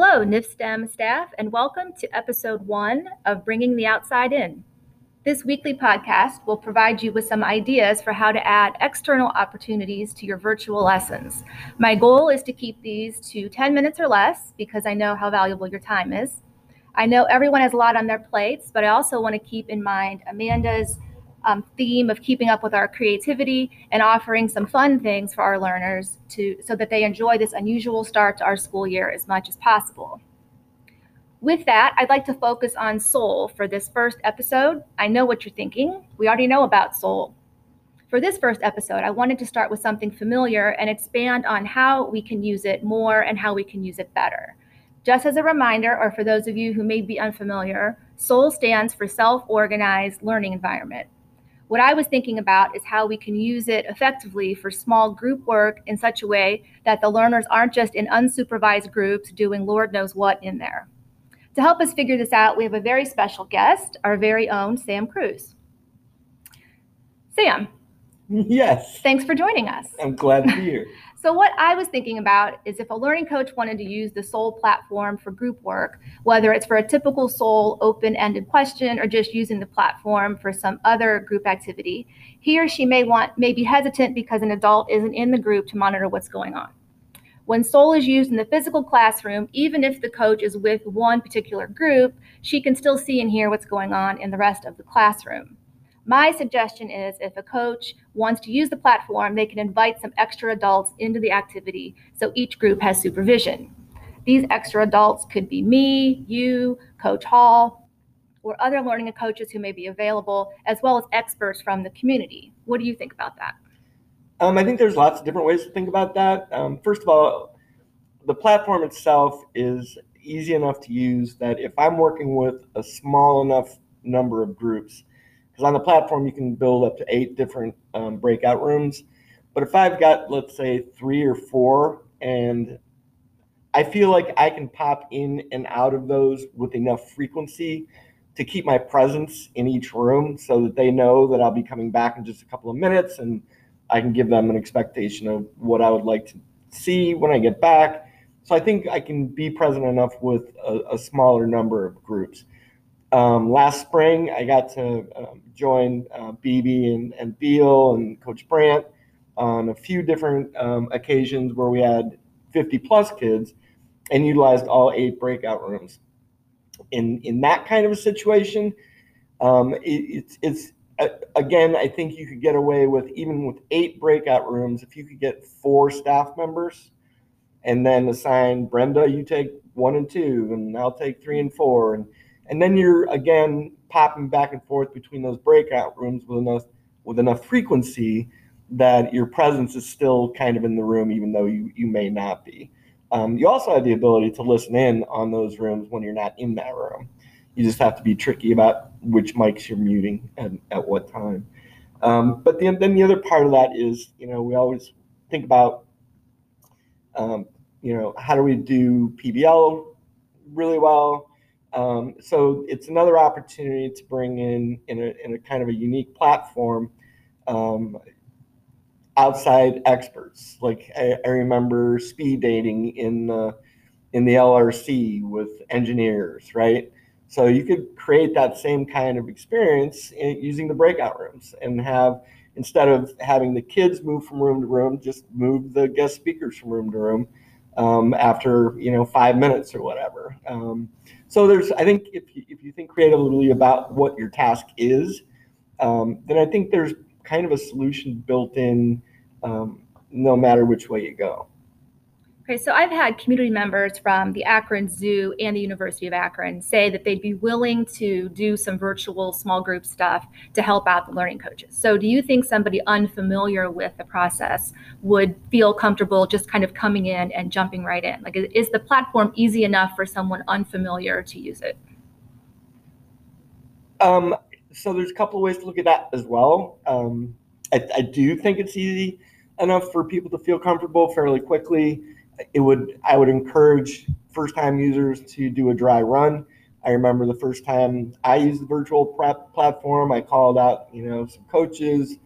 Hello, NIHF STEM staff, and welcome to episode one of Bringing the Outside In. This weekly podcast will provide you with some ideas for how to add external opportunities to your virtual lessons. My goal is to keep these to 10 minutes or less because I know how valuable your time is. I know everyone has a lot on their plates, but I also want to keep in mind Amanda's um, theme of keeping up with our creativity and offering some fun things for our learners to so that they enjoy this unusual start to our school year as much as possible. With that, I'd like to focus on SOLE for this first episode. I know what you're thinking. We already know about SOLE. For this first episode, I wanted to start with something familiar and expand on how we can use it more and how we can use it better. Just as a reminder, or for those of you who may be unfamiliar, SOLE stands for Self Organized Learning Environment. What I was thinking about is how we can use it effectively for small group work in such a way that the learners aren't just in unsupervised groups doing Lord knows what in there. To help us figure this out, we have a very special guest, our very own Sam Cruz. Sam. Yes. Thanks for joining us. I'm glad to be here. So, what I was thinking about is if a learning coach wanted to use the SOLE platform for group work, whether it's for a typical SOLE open ended question or just using the platform for some other group activity, he or she may want may be hesitant because an adult isn't in the group to monitor what's going on. When SOLE is used in the physical classroom, even if the coach is with one particular group, she can still see and hear what's going on in the rest of the classroom. My suggestion is if a coach wants to use the platform, they can invite some extra adults into the activity so each group has supervision. These extra adults could be me, you, Coach Hall, or other learning coaches who may be available, as well as experts from the community. What do you think about that? Um, I think there's lots of different ways to think about that. Um, first of all, the platform itself is easy enough to use that if I'm working with a small enough number of groups, because on the platform you can build up to eight different um, breakout rooms. But if I've got, let's say, three or four, and I feel like I can pop in and out of those with enough frequency to keep my presence in each room so that they know that I'll be coming back in just a couple of minutes and I can give them an expectation of what I would like to see when I get back. So I think I can be present enough with a, a smaller number of groups. Um, last spring, I got to um, join uh, BB and, and Beal and Coach Brandt on a few different um, occasions where we had 50 plus kids and utilized all eight breakout rooms. In in that kind of a situation, um, it, it's it's uh, again, I think you could get away with even with eight breakout rooms if you could get four staff members and then assign Brenda, you take one and two, and I'll take three and four, and and then you're again popping back and forth between those breakout rooms with enough with enough frequency that your presence is still kind of in the room, even though you you may not be. Um, you also have the ability to listen in on those rooms when you're not in that room. You just have to be tricky about which mics you're muting and at what time. Um, but then, then the other part of that is, you know, we always think about, um, you know, how do we do PBL really well? Um, so it's another opportunity to bring in in a, in a kind of a unique platform um, outside experts. Like I, I, remember speed dating in the in the LRC with engineers, right? So you could create that same kind of experience in, using the breakout rooms and have instead of having the kids move from room to room, just move the guest speakers from room to room um, after you know five minutes or whatever. Um, so there's, I think, if you, if you think creatively about what your task is, um, then I think there's kind of a solution built in, um, no matter which way you go. Okay, so I've had community members from the Akron Zoo and the University of Akron say that they'd be willing to do some virtual small group stuff to help out the learning coaches. So, do you think somebody unfamiliar with the process would feel comfortable just kind of coming in and jumping right in? Like, is the platform easy enough for someone unfamiliar to use it? Um, so, there's a couple of ways to look at that as well. Um, I, I do think it's easy enough for people to feel comfortable fairly quickly it would I would encourage first time users to do a dry run. I remember the first time I used the virtual prep platform, I called out, you know, some coaches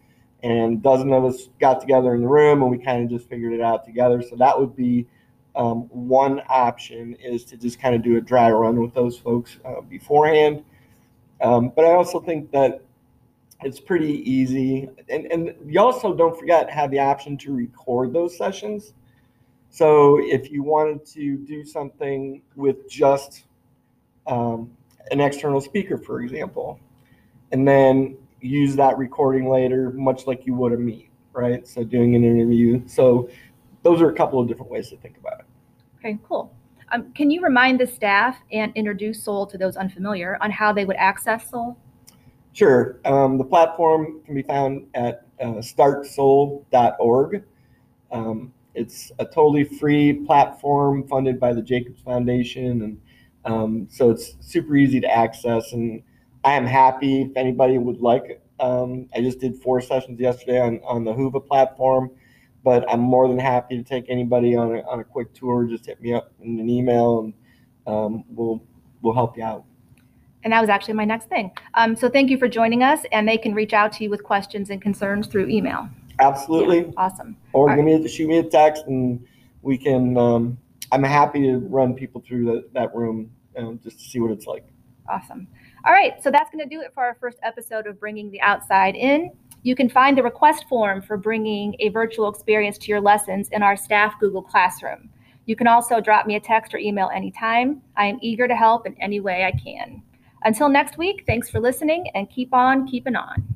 and a dozen of us got together in the room and we kind of just figured it out together. So that would be um, one option is to just kind of do a dry run with those folks uh, beforehand. Um, but I also think that it's pretty easy. And, and you also don't forget have the option to record those sessions. So if you wanted to do something with just um, an external speaker, for example, and then use that recording later, much like you would a meet, right? So doing an interview. So those are a couple of different ways to think about it. Okay, cool. Um, can you remind the staff and introduce SOLE to those unfamiliar on how they would access SOLE? Sure. Um, the platform can be found at uh, startsole.org. Um, it's a totally free platform funded by the Jacobs Foundation, and um, so it's super easy to access. And I am happy if anybody would like. Um, I just did four sessions yesterday on, on the Whova platform, but I'm more than happy to take anybody on a, on a quick tour. Just hit me up in an email, and um, we'll we'll help you out. And that was actually my next thing. Um, so thank you for joining us, and they can reach out to you with questions and concerns through email. Absolutely. Yeah, awesome. Or All give me shoot me a text, and we can. Um, I'm happy to run people through the, that room um, just to see what it's like. Awesome. All right, so that's going to do it for our first episode of Bringing the Outside In. You can find the request form for bringing a virtual experience to your lessons in our staff Google Classroom. You can also drop me a text or email anytime. I am eager to help in any way I can. Until next week, thanks for listening and keep on keeping on.